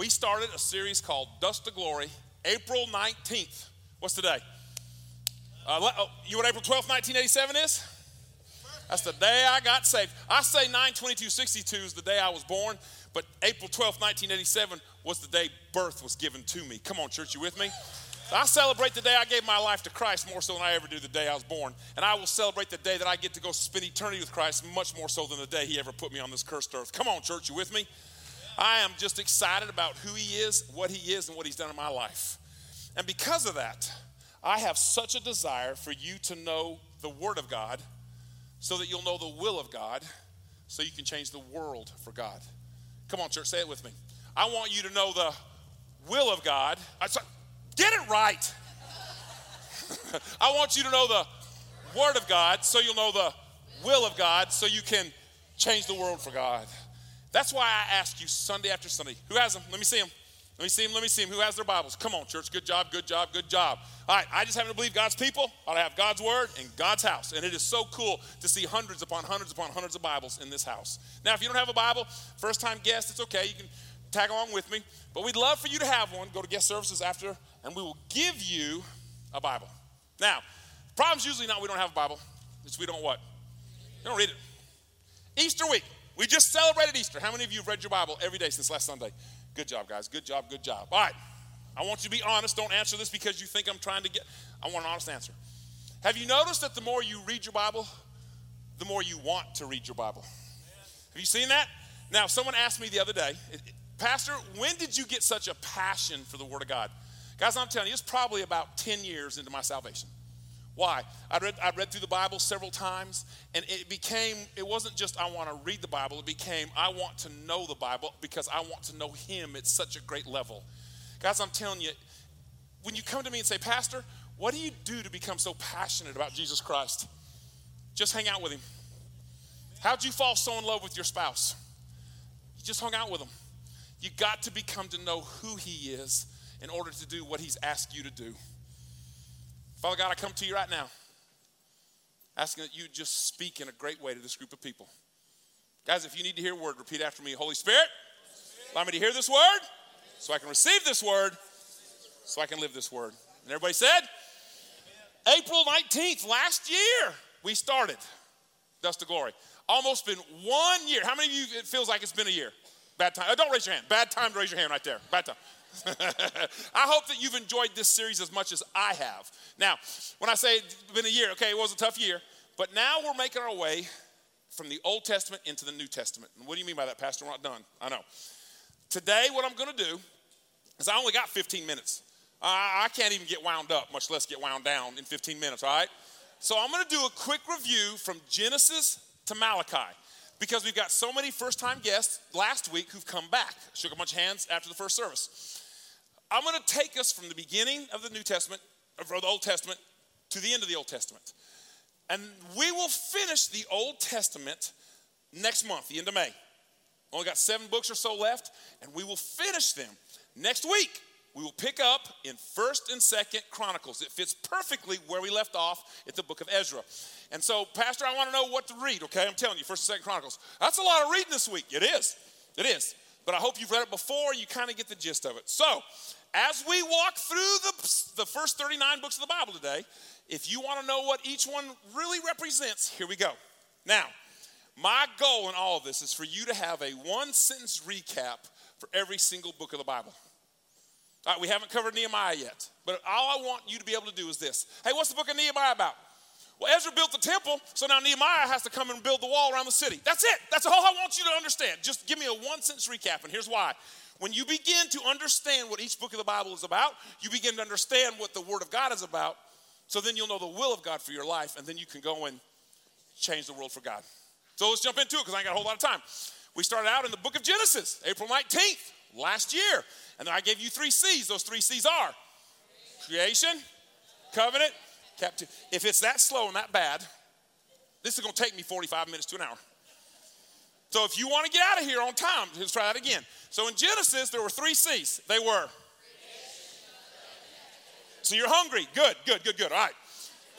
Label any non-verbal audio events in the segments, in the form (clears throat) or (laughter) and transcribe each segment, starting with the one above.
we started a series called Dust to Glory, April 19th. What's today? Uh, oh, you know what April 12th, 1987 is? That's the day I got saved. I say 92262 is the day I was born, but April 12th, 1987 was the day birth was given to me. Come on, church, you with me? I celebrate the day I gave my life to Christ more so than I ever do the day I was born. And I will celebrate the day that I get to go spend eternity with Christ much more so than the day he ever put me on this cursed earth. Come on, church, you with me? I am just excited about who he is, what he is, and what he's done in my life. And because of that, I have such a desire for you to know the Word of God so that you'll know the will of God so you can change the world for God. Come on, church, say it with me. I want you to know the will of God. Get it right. (laughs) I want you to know the Word of God so you'll know the will of God so you can change the world for God. That's why I ask you Sunday after Sunday who has them? Let me see them. Let me see them. Let me see them. Who has their Bibles? Come on, church. Good job, good job, good job. All right, I just happen to believe God's people ought to have God's word in God's house. And it is so cool to see hundreds upon hundreds upon hundreds of Bibles in this house. Now, if you don't have a Bible, first time guest, it's okay. You can tag along with me. But we'd love for you to have one. Go to guest services after, and we will give you a Bible. Now, the problem's usually not we don't have a Bible, it's we don't what? We don't read it. Easter week. We just celebrated Easter. How many of you have read your Bible every day since last Sunday? Good job, guys. Good job, good job. All right. I want you to be honest. Don't answer this because you think I'm trying to get. I want an honest answer. Have you noticed that the more you read your Bible, the more you want to read your Bible? Have you seen that? Now, someone asked me the other day, Pastor, when did you get such a passion for the Word of God? Guys, I'm telling you, it's probably about 10 years into my salvation. Why? I read, I read through the Bible several times, and it became, it wasn't just I want to read the Bible, it became I want to know the Bible because I want to know Him at such a great level. Guys, I'm telling you, when you come to me and say, Pastor, what do you do to become so passionate about Jesus Christ? Just hang out with Him. How'd you fall so in love with your spouse? You just hung out with Him. You got to become to know who He is in order to do what He's asked you to do. Father God, I come to you right now, asking that you just speak in a great way to this group of people. Guys, if you need to hear a word, repeat after me Holy Spirit, allow me to hear this word so I can receive this word so I can live this word. And everybody said, April 19th, last year, we started Dust to Glory. Almost been one year. How many of you, it feels like it's been a year? Bad time. Oh, don't raise your hand. Bad time to raise your hand right there. Bad time. (laughs) I hope that you've enjoyed this series as much as I have. Now, when I say it's been a year, okay, it was a tough year, but now we're making our way from the Old Testament into the New Testament. And what do you mean by that, Pastor? We're not done. I know. Today, what I'm going to do is I only got 15 minutes. I, I can't even get wound up, much less get wound down in 15 minutes, all right? So I'm going to do a quick review from Genesis to Malachi because we've got so many first time guests last week who've come back. Shook a bunch of hands after the first service. I'm going to take us from the beginning of the New Testament, or the Old Testament, to the end of the Old Testament. And we will finish the Old Testament next month, the end of May. Only got seven books or so left, and we will finish them next week. We will pick up in 1st and 2nd Chronicles. It fits perfectly where we left off at the book of Ezra. And so, Pastor, I want to know what to read, okay? I'm telling you, 1st and 2nd Chronicles. That's a lot of reading this week. It is. It is. But I hope you've read it before, you kind of get the gist of it. So, as we walk through the, the first 39 books of the Bible today, if you want to know what each one really represents, here we go. Now, my goal in all of this is for you to have a one sentence recap for every single book of the Bible. All right, we haven't covered Nehemiah yet, but all I want you to be able to do is this. Hey, what's the book of Nehemiah about? Well, Ezra built the temple, so now Nehemiah has to come and build the wall around the city. That's it. That's all I want you to understand. Just give me a one sentence recap, and here's why. When you begin to understand what each book of the Bible is about, you begin to understand what the Word of God is about. So then you'll know the will of God for your life, and then you can go and change the world for God. So let's jump into it because I ain't got a whole lot of time. We started out in the book of Genesis, April 19th, last year. And I gave you three C's. Those three C's are creation, covenant, captivity. If it's that slow and that bad, this is going to take me 45 minutes to an hour. So if you want to get out of here on time, let's try that again. So in Genesis, there were three C's. They were. So you're hungry. Good, good, good, good. All right.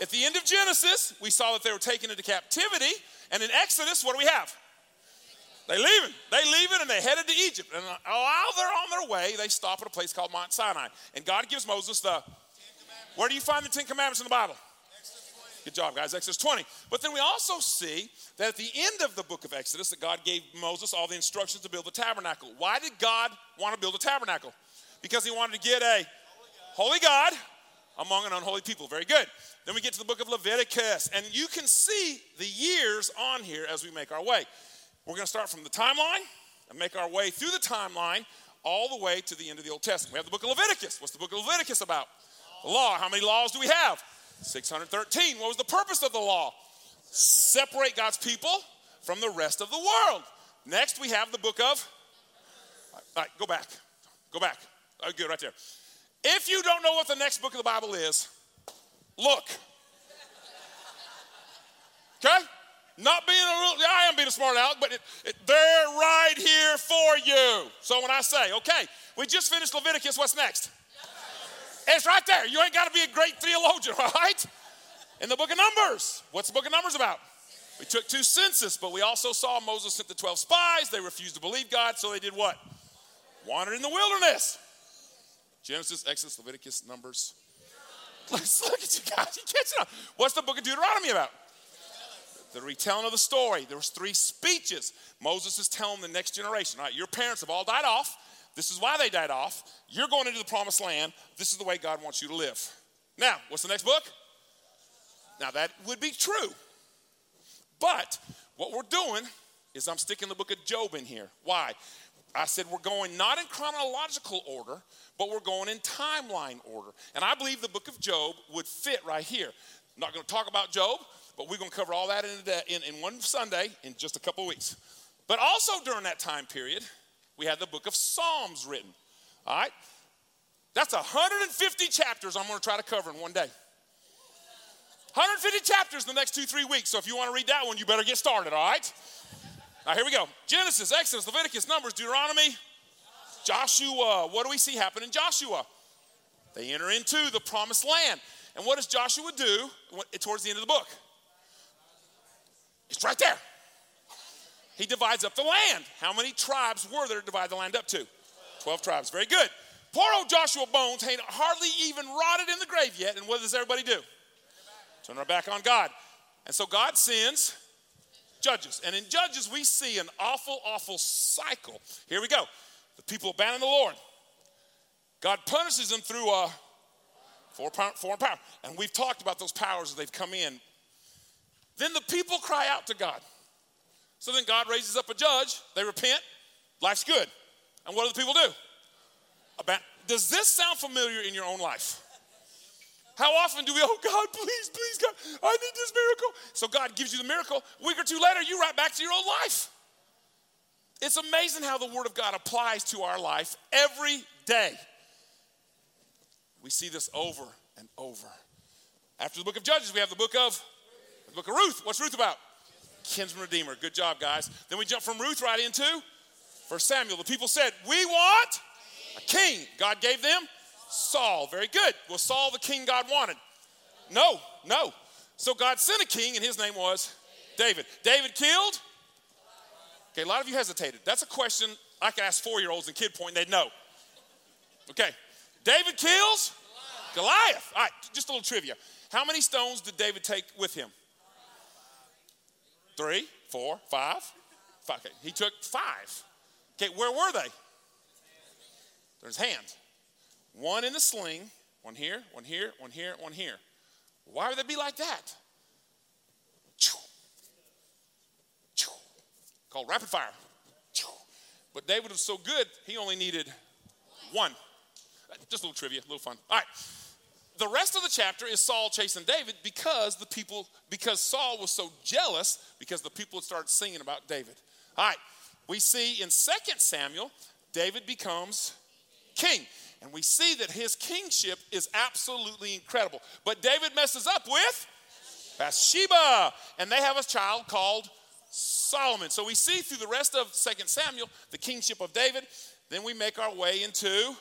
At the end of Genesis, we saw that they were taken into captivity. And in Exodus, what do we have? They leaving. They leaving and they headed to Egypt. And while they're on their their way, they stop at a place called Mount Sinai. And God gives Moses the. Where do you find the Ten Commandments in the Bible? Good job, guys. Exodus 20. But then we also see that at the end of the book of Exodus, that God gave Moses all the instructions to build the tabernacle. Why did God want to build a tabernacle? Because he wanted to get a holy God among an unholy people. Very good. Then we get to the book of Leviticus, and you can see the years on here as we make our way. We're going to start from the timeline and make our way through the timeline all the way to the end of the Old Testament. We have the book of Leviticus. What's the book of Leviticus about? The law. How many laws do we have? 613. What was the purpose of the law? Separate God's people from the rest of the world. Next, we have the book of. All right, go back. Go back. Oh, good, right there. If you don't know what the next book of the Bible is, look. Okay? Not being a yeah, I am being a smart aleck, but it, it, they're right here for you. So when I say, okay, we just finished Leviticus, what's next? It's right there. You ain't got to be a great theologian, (laughs) right? In the book of Numbers. What's the book of Numbers about? We took two census, but we also saw Moses sent the 12 spies. They refused to believe God, so they did what? Wandered in the wilderness. Genesis, Exodus, Leviticus, Numbers. (laughs) Let's look at you guys. You catching up. What's the book of Deuteronomy about? The retelling of the story. There was three speeches. Moses is telling the next generation, all right, your parents have all died off. This is why they died off. You're going into the promised land. This is the way God wants you to live. Now, what's the next book? Now, that would be true. But what we're doing is I'm sticking the book of Job in here. Why? I said we're going not in chronological order, but we're going in timeline order. And I believe the book of Job would fit right here. I'm not going to talk about Job, but we're going to cover all that in, in, in one Sunday in just a couple weeks. But also during that time period, we had the book of Psalms written. All right? That's 150 chapters I'm going to try to cover in one day. 150 chapters in the next two, three weeks. So if you want to read that one, you better get started, all right? Now, here we go Genesis, Exodus, Leviticus, Numbers, Deuteronomy, Joshua. What do we see happen in Joshua? They enter into the promised land. And what does Joshua do towards the end of the book? It's right there. He divides up the land. How many tribes were there to divide the land up to? 12 tribes. Very good. Poor old Joshua Bones ain't hardly even rotted in the grave yet. And what does everybody do? Turn our back on God. And so God sends Judges. And in Judges, we see an awful, awful cycle. Here we go. The people abandon the Lord. God punishes them through a foreign power. And we've talked about those powers as they've come in. Then the people cry out to God. So then God raises up a judge. They repent. Life's good. And what do the people do? Does this sound familiar in your own life? How often do we, oh God, please, please, God, I need this miracle. So God gives you the miracle. A week or two later, you right back to your old life. It's amazing how the Word of God applies to our life every day. We see this over and over. After the book of Judges, we have the book of the book of Ruth. What's Ruth about? Kinsman Redeemer. Good job, guys. Then we jump from Ruth right into First Samuel. The people said, We want a king. God gave them Saul. Very good. Was Saul the king God wanted? No, no. So God sent a king, and his name was David. David killed? Okay, a lot of you hesitated. That's a question I could ask four year olds in kid point, they'd know. Okay, David kills Goliath. All right, just a little trivia. How many stones did David take with him? Three, four, five? He took five. Okay, where were they? There's hands. One in the sling, one here, one here, one here, one here. Why would they be like that? Called rapid fire. But David was so good, he only needed one. Just a little trivia, a little fun. All right. The rest of the chapter is Saul chasing David because the people, because Saul was so jealous because the people had started singing about David. All right. We see in 2 Samuel, David becomes king. And we see that his kingship is absolutely incredible. But David messes up with Bathsheba, and they have a child called Solomon. So we see through the rest of 2 Samuel the kingship of David. Then we make our way into,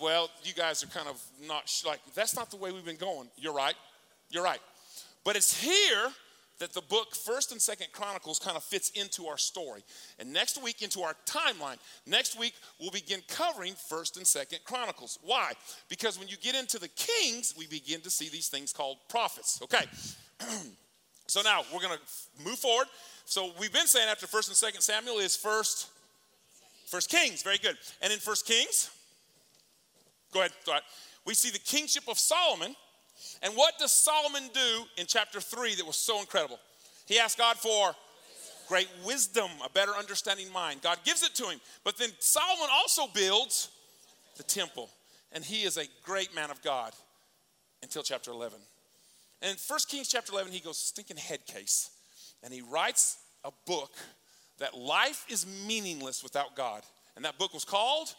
well, you guys are kind of not like, that's not the way we've been going. You're right. You're right. But it's here that the book First and Second Chronicles kind of fits into our story. And next week into our timeline. Next week we'll begin covering First and Second Chronicles. Why? Because when you get into the Kings, we begin to see these things called prophets. Okay. (clears throat) so now we're going to move forward. So we've been saying after First and Second Samuel is First First Kings. Very good. And in First Kings, go ahead. Right. We see the kingship of Solomon and what does Solomon do in chapter 3 that was so incredible? He asked God for great wisdom, a better understanding mind. God gives it to him. But then Solomon also builds the temple. And he is a great man of God until chapter 11. And in 1 Kings chapter 11, he goes, stinking head case. And he writes a book that life is meaningless without God. And that book was called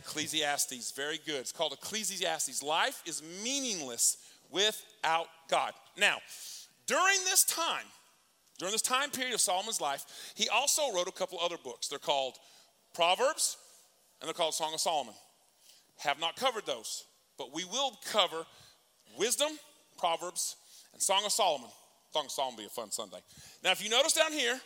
Ecclesiastes. Very good. It's called Ecclesiastes. Life is meaningless without God. Now, during this time, during this time period of Solomon's life, he also wrote a couple other books. They're called Proverbs and they're called Song of Solomon. Have not covered those, but we will cover Wisdom, Proverbs, and Song of Solomon. Song of Solomon will be a fun Sunday. Now, if you notice down here,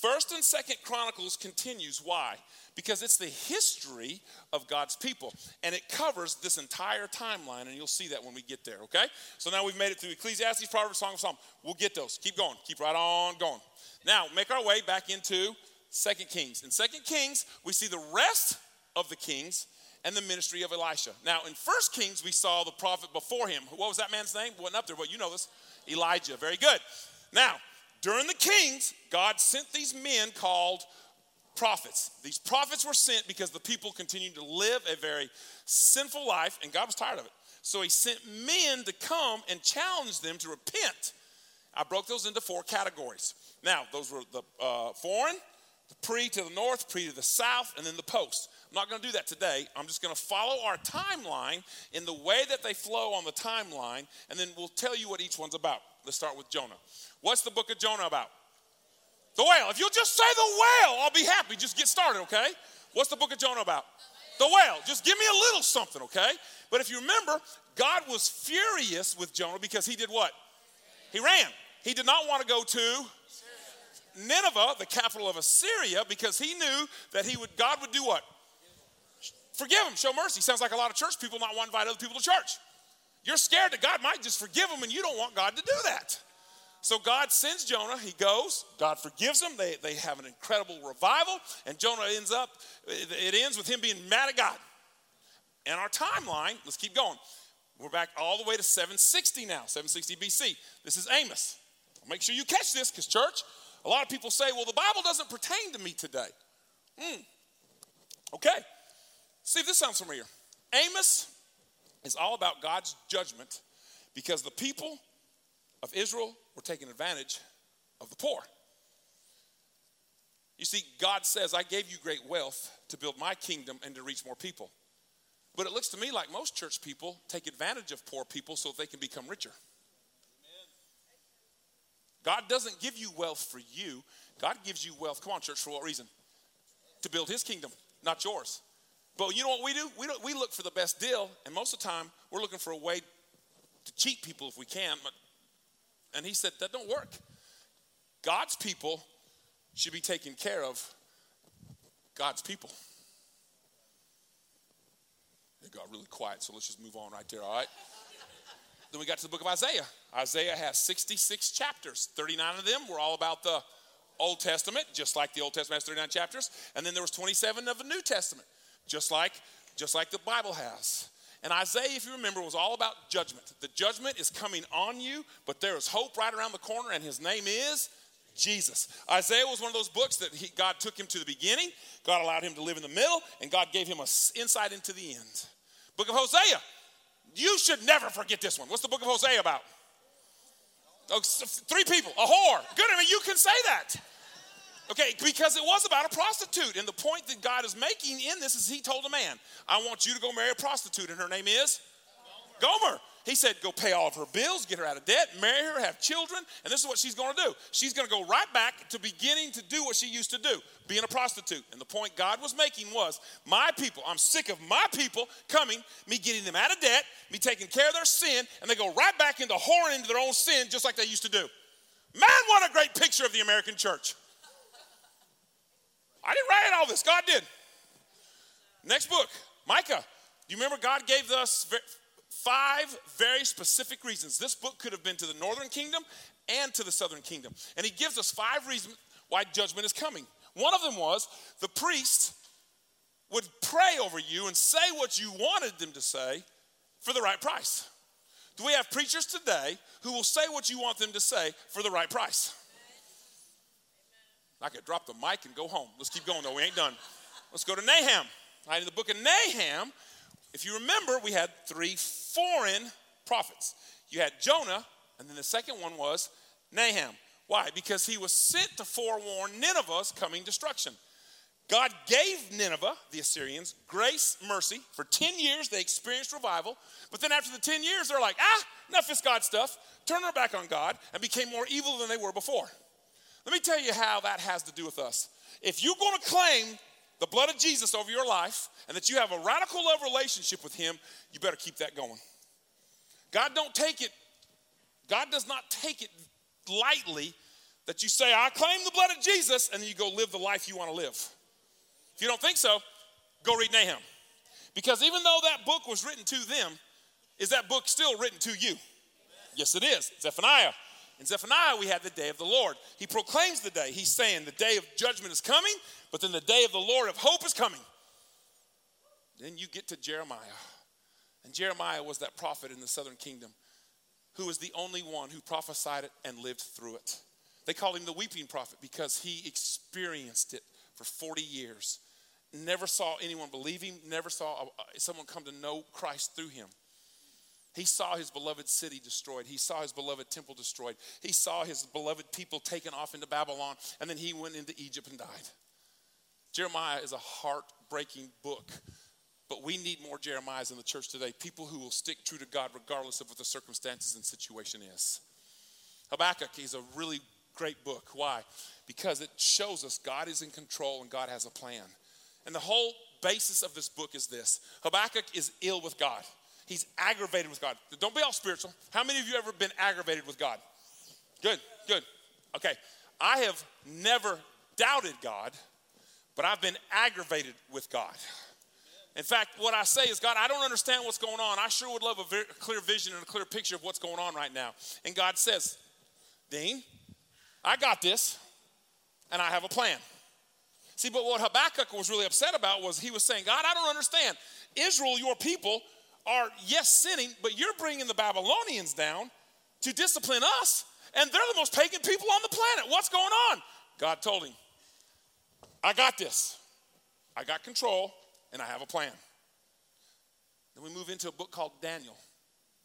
First and Second Chronicles continues. Why? Because it's the history of God's people, and it covers this entire timeline, and you'll see that when we get there. Okay? So now we've made it through Ecclesiastes, Proverbs, Song of Solomon. We'll get those. Keep going. Keep right on going. Now make our way back into Second Kings. In Second Kings, we see the rest of the kings and the ministry of Elisha. Now, in First Kings, we saw the prophet before him. What was that man's name? Wasn't up there, but you know this. Elijah. Very good. Now, during the kings, God sent these men called prophets. These prophets were sent because the people continued to live a very sinful life, and God was tired of it. So he sent men to come and challenge them to repent. I broke those into four categories. Now, those were the uh, foreign, the pre to the north, pre to the south, and then the post. I'm not going to do that today. I'm just going to follow our timeline in the way that they flow on the timeline, and then we'll tell you what each one's about. Let's start with Jonah. What's the book of Jonah about? The whale. If you'll just say the whale, I'll be happy. Just get started, okay? What's the book of Jonah about? The whale. Just give me a little something, okay? But if you remember, God was furious with Jonah because he did what? He ran. He did not want to go to Nineveh, the capital of Assyria, because he knew that he would God would do what? Forgive him, show mercy. Sounds like a lot of church people not want to invite other people to church. You're scared that God might just forgive them and you don't want God to do that. So God sends Jonah, he goes, God forgives him, they, they have an incredible revival, and Jonah ends up, it ends with him being mad at God. And our timeline, let's keep going. We're back all the way to 760 now, 760 BC. This is Amos. Make sure you catch this because, church, a lot of people say, well, the Bible doesn't pertain to me today. Hmm. Okay. See if this sounds familiar. Amos is all about God's judgment because the people of Israel were taking advantage of the poor. You see, God says, I gave you great wealth to build my kingdom and to reach more people. But it looks to me like most church people take advantage of poor people so they can become richer. God doesn't give you wealth for you. God gives you wealth, come on, church, for what reason? To build his kingdom, not yours. But you know what we do? We, we look for the best deal, and most of the time, we're looking for a way to cheat people if we can. And he said, that don't work. God's people should be taken care of God's people. It got really quiet, so let's just move on right there, all right? then we got to the book of Isaiah. Isaiah has 66 chapters. 39 of them were all about the Old Testament, just like the Old Testament has 39 chapters. And then there was 27 of the New Testament, just like, just like the Bible has. And Isaiah, if you remember, was all about judgment. The judgment is coming on you, but there is hope right around the corner, and his name is Jesus. Isaiah was one of those books that he, God took him to the beginning, God allowed him to live in the middle, and God gave him an insight into the end. Book of Hosea. You should never forget this one. What's the book of Hosea about? Oh, three people, a whore. Good, I mean, you can say that. Okay, because it was about a prostitute. And the point that God is making in this is He told a man, I want you to go marry a prostitute, and her name is Gomer. He said, Go pay all of her bills, get her out of debt, marry her, have children, and this is what she's gonna do. She's gonna go right back to beginning to do what she used to do, being a prostitute. And the point God was making was, My people, I'm sick of my people coming, me getting them out of debt, me taking care of their sin, and they go right back into whoring into their own sin just like they used to do. Man, what a great picture of the American church. I didn't write all this, God did. Next book, Micah. Do you remember God gave us five very specific reasons? This book could have been to the northern kingdom and to the southern kingdom. And He gives us five reasons why judgment is coming. One of them was the priest would pray over you and say what you wanted them to say for the right price. Do we have preachers today who will say what you want them to say for the right price? I could drop the mic and go home. Let's keep going though. We ain't done. Let's go to Nahum. Right, in the book of Nahum, if you remember, we had three foreign prophets. You had Jonah, and then the second one was Nahum. Why? Because he was sent to forewarn Nineveh's coming destruction. God gave Nineveh, the Assyrians, grace, mercy. For 10 years, they experienced revival. But then after the 10 years, they're like, ah, enough is God stuff. Turn their back on God and became more evil than they were before. Let me tell you how that has to do with us. If you're going to claim the blood of Jesus over your life and that you have a radical love relationship with him, you better keep that going. God don't take it, God does not take it lightly that you say, I claim the blood of Jesus, and then you go live the life you want to live. If you don't think so, go read Nahum. Because even though that book was written to them, is that book still written to you? Yes, it is. Zephaniah. In Zephaniah, we have the day of the Lord. He proclaims the day. He's saying the day of judgment is coming, but then the day of the Lord of hope is coming. Then you get to Jeremiah. And Jeremiah was that prophet in the southern kingdom who was the only one who prophesied it and lived through it. They called him the weeping prophet because he experienced it for 40 years never saw anyone believe him, never saw someone come to know Christ through him. He saw his beloved city destroyed. He saw his beloved temple destroyed. He saw his beloved people taken off into Babylon, and then he went into Egypt and died. Jeremiah is a heartbreaking book, but we need more Jeremiahs in the church today. People who will stick true to God regardless of what the circumstances and situation is. Habakkuk is a really great book. Why? Because it shows us God is in control and God has a plan. And the whole basis of this book is this Habakkuk is ill with God. He's aggravated with God. Don't be all spiritual. How many of you ever been aggravated with God? Good, good. Okay. I have never doubted God, but I've been aggravated with God. In fact, what I say is, God, I don't understand what's going on. I sure would love a, very, a clear vision and a clear picture of what's going on right now. And God says, Dean, I got this, and I have a plan. See, but what Habakkuk was really upset about was he was saying, God, I don't understand. Israel, your people, are yes sinning, but you're bringing the Babylonians down to discipline us, and they're the most pagan people on the planet. What's going on? God told him, I got this. I got control, and I have a plan. Then we move into a book called Daniel,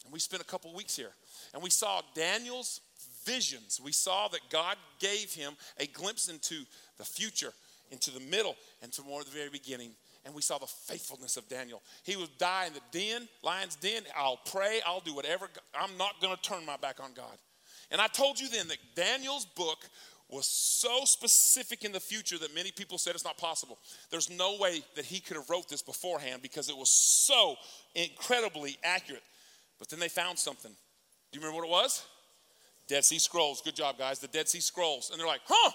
and we spent a couple weeks here, and we saw Daniel's visions. We saw that God gave him a glimpse into the future into the middle, and to more of the very beginning. And we saw the faithfulness of Daniel. He would die in the den, lion's den. I'll pray, I'll do whatever. I'm not going to turn my back on God. And I told you then that Daniel's book was so specific in the future that many people said it's not possible. There's no way that he could have wrote this beforehand because it was so incredibly accurate. But then they found something. Do you remember what it was? Dead Sea Scrolls. Good job, guys. The Dead Sea Scrolls. And they're like, huh,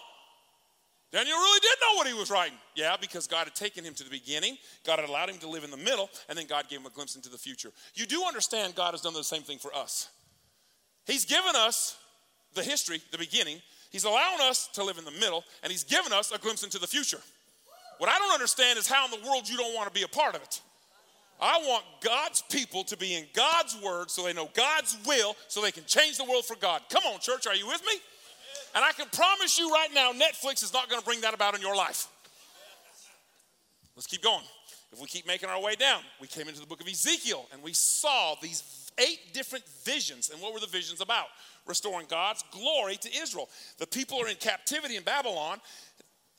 Daniel really did know what he was writing. Yeah, because God had taken him to the beginning, God had allowed him to live in the middle, and then God gave him a glimpse into the future. You do understand God has done the same thing for us. He's given us the history, the beginning, He's allowing us to live in the middle, and He's given us a glimpse into the future. What I don't understand is how in the world you don't want to be a part of it. I want God's people to be in God's word so they know God's will so they can change the world for God. Come on, church, are you with me? And I can promise you right now, Netflix is not going to bring that about in your life. Let's keep going. If we keep making our way down, we came into the book of Ezekiel and we saw these eight different visions. And what were the visions about? Restoring God's glory to Israel. The people are in captivity in Babylon.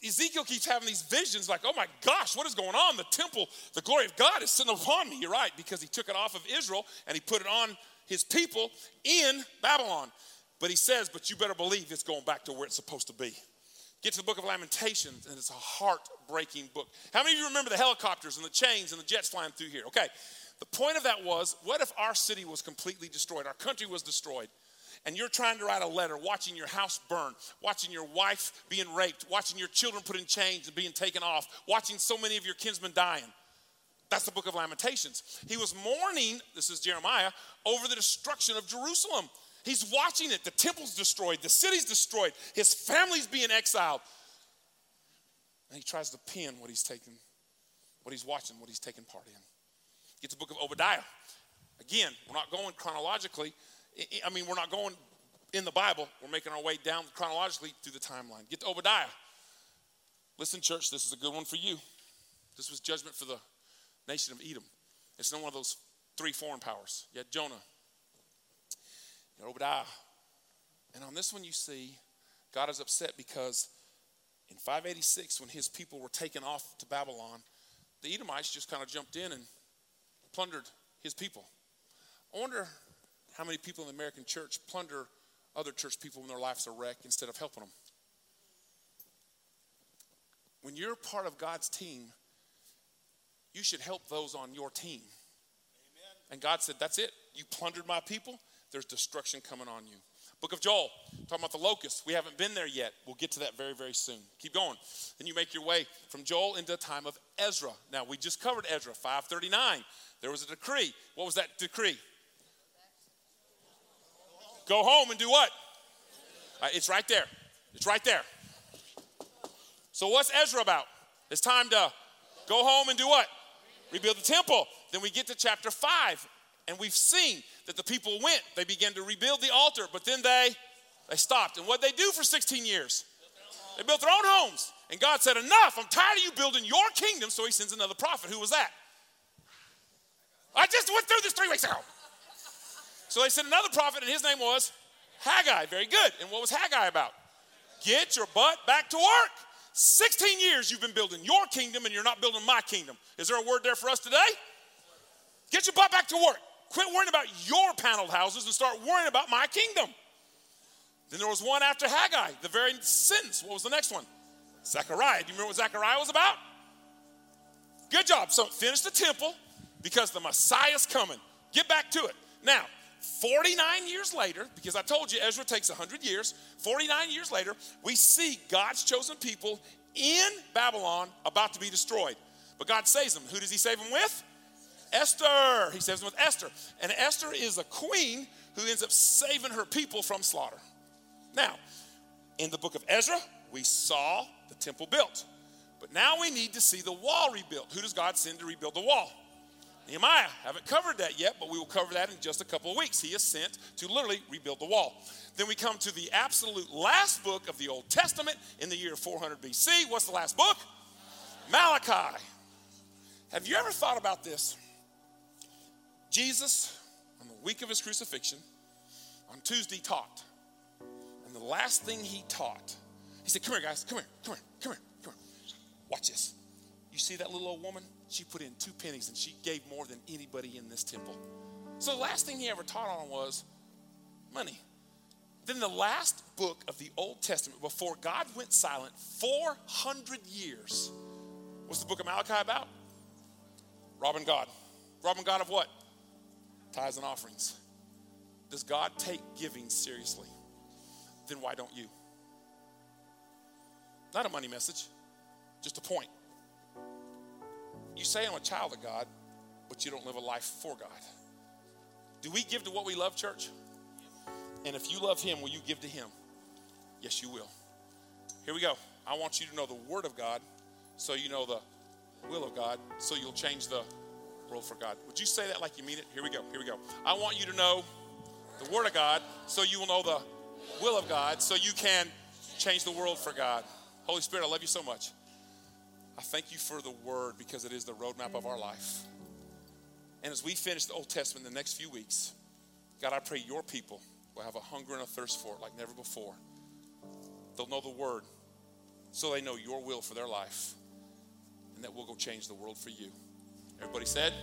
Ezekiel keeps having these visions like, oh my gosh, what is going on? The temple, the glory of God is sitting upon me. You're right, because he took it off of Israel and he put it on his people in Babylon. But he says, but you better believe it's going back to where it's supposed to be. Get to the book of Lamentations, and it's a heartbreaking book. How many of you remember the helicopters and the chains and the jets flying through here? Okay. The point of that was what if our city was completely destroyed? Our country was destroyed. and you're trying to write a letter, watching your house burn, watching your wife being raped, watching your children put in chains and being taken off, watching so many of your kinsmen dying. That's the book of Lamentations. He was mourning, this is Jeremiah, over the destruction of Jerusalem. He's watching it. The temple's destroyed, the city's destroyed, his family's being exiled. And he tries to pin what he's taking, what he's watching, what he's taking part in. Get the book of Obadiah. Again, we're not going chronologically. I mean, we're not going in the Bible. We're making our way down chronologically through the timeline. Get to Obadiah. Listen, church, this is a good one for you. This was judgment for the nation of Edom. It's not one of those three foreign powers. Had Jonah, had Obadiah. And on this one, you see God is upset because in 586, when his people were taken off to Babylon, the Edomites just kind of jumped in and plundered his people. I wonder how many people in the American church plunder other church people when their lives are wrecked instead of helping them. When you're part of God's team, you should help those on your team. Amen. And God said, That's it. You plundered my people, there's destruction coming on you. Book of Joel, talking about the locusts. We haven't been there yet. We'll get to that very, very soon. Keep going. Then you make your way from Joel into the time of Ezra. Now, we just covered Ezra, 539. There was a decree. What was that decree? Go home and do what? Uh, it's right there. It's right there. So, what's Ezra about? It's time to go home and do what? Rebuild the temple. Then we get to chapter 5, and we've seen that the people went. They began to rebuild the altar, but then they they stopped. And what they do for 16 years? They built their own homes. And God said, Enough, I'm tired of you building your kingdom. So he sends another prophet. Who was that? I just went through this three weeks ago. So they sent another prophet, and his name was Haggai. Very good. And what was Haggai about? Get your butt back to work. 16 years you've been building your kingdom, and you're not building my kingdom. Is there a word there for us today? Get your butt back to work. Quit worrying about your paneled houses and start worrying about my kingdom. Then there was one after Haggai, the very sentence. What was the next one? Zechariah. Do you remember what Zechariah was about? Good job. So finish the temple because the Messiah's coming. Get back to it. Now, 49 years later, because I told you Ezra takes 100 years, 49 years later, we see God's chosen people in Babylon about to be destroyed. But God saves them. Who does He save them with? Esther. He says with Esther. And Esther is a queen who ends up saving her people from slaughter. Now, in the book of Ezra, we saw the temple built. But now we need to see the wall rebuilt. Who does God send to rebuild the wall? Nehemiah. Haven't covered that yet, but we will cover that in just a couple of weeks. He is sent to literally rebuild the wall. Then we come to the absolute last book of the Old Testament in the year 400 BC. What's the last book? Malachi. Have you ever thought about this? Jesus, on the week of his crucifixion, on Tuesday taught. And the last thing he taught, he said, Come here, guys, come here, come here, come here, come here. Watch this. You see that little old woman? She put in two pennies and she gave more than anybody in this temple. So the last thing he ever taught on was money. Then the last book of the Old Testament, before God went silent 400 years, what's the book of Malachi about? Robbing God. Robbing God of what? Tithes and offerings. Does God take giving seriously? Then why don't you? Not a money message, just a point. You say I'm a child of God, but you don't live a life for God. Do we give to what we love, church? And if you love Him, will you give to Him? Yes, you will. Here we go. I want you to know the Word of God so you know the will of God, so you'll change the world for God. Would you say that like you mean it? Here we go. Here we go. I want you to know the Word of God so you will know the will of God, so you can change the world for God. Holy Spirit, I love you so much. I thank you for the word because it is the roadmap of our life. And as we finish the Old Testament in the next few weeks, God, I pray your people will have a hunger and a thirst for it like never before. They'll know the word so they know your will for their life and that we'll go change the world for you. Everybody said,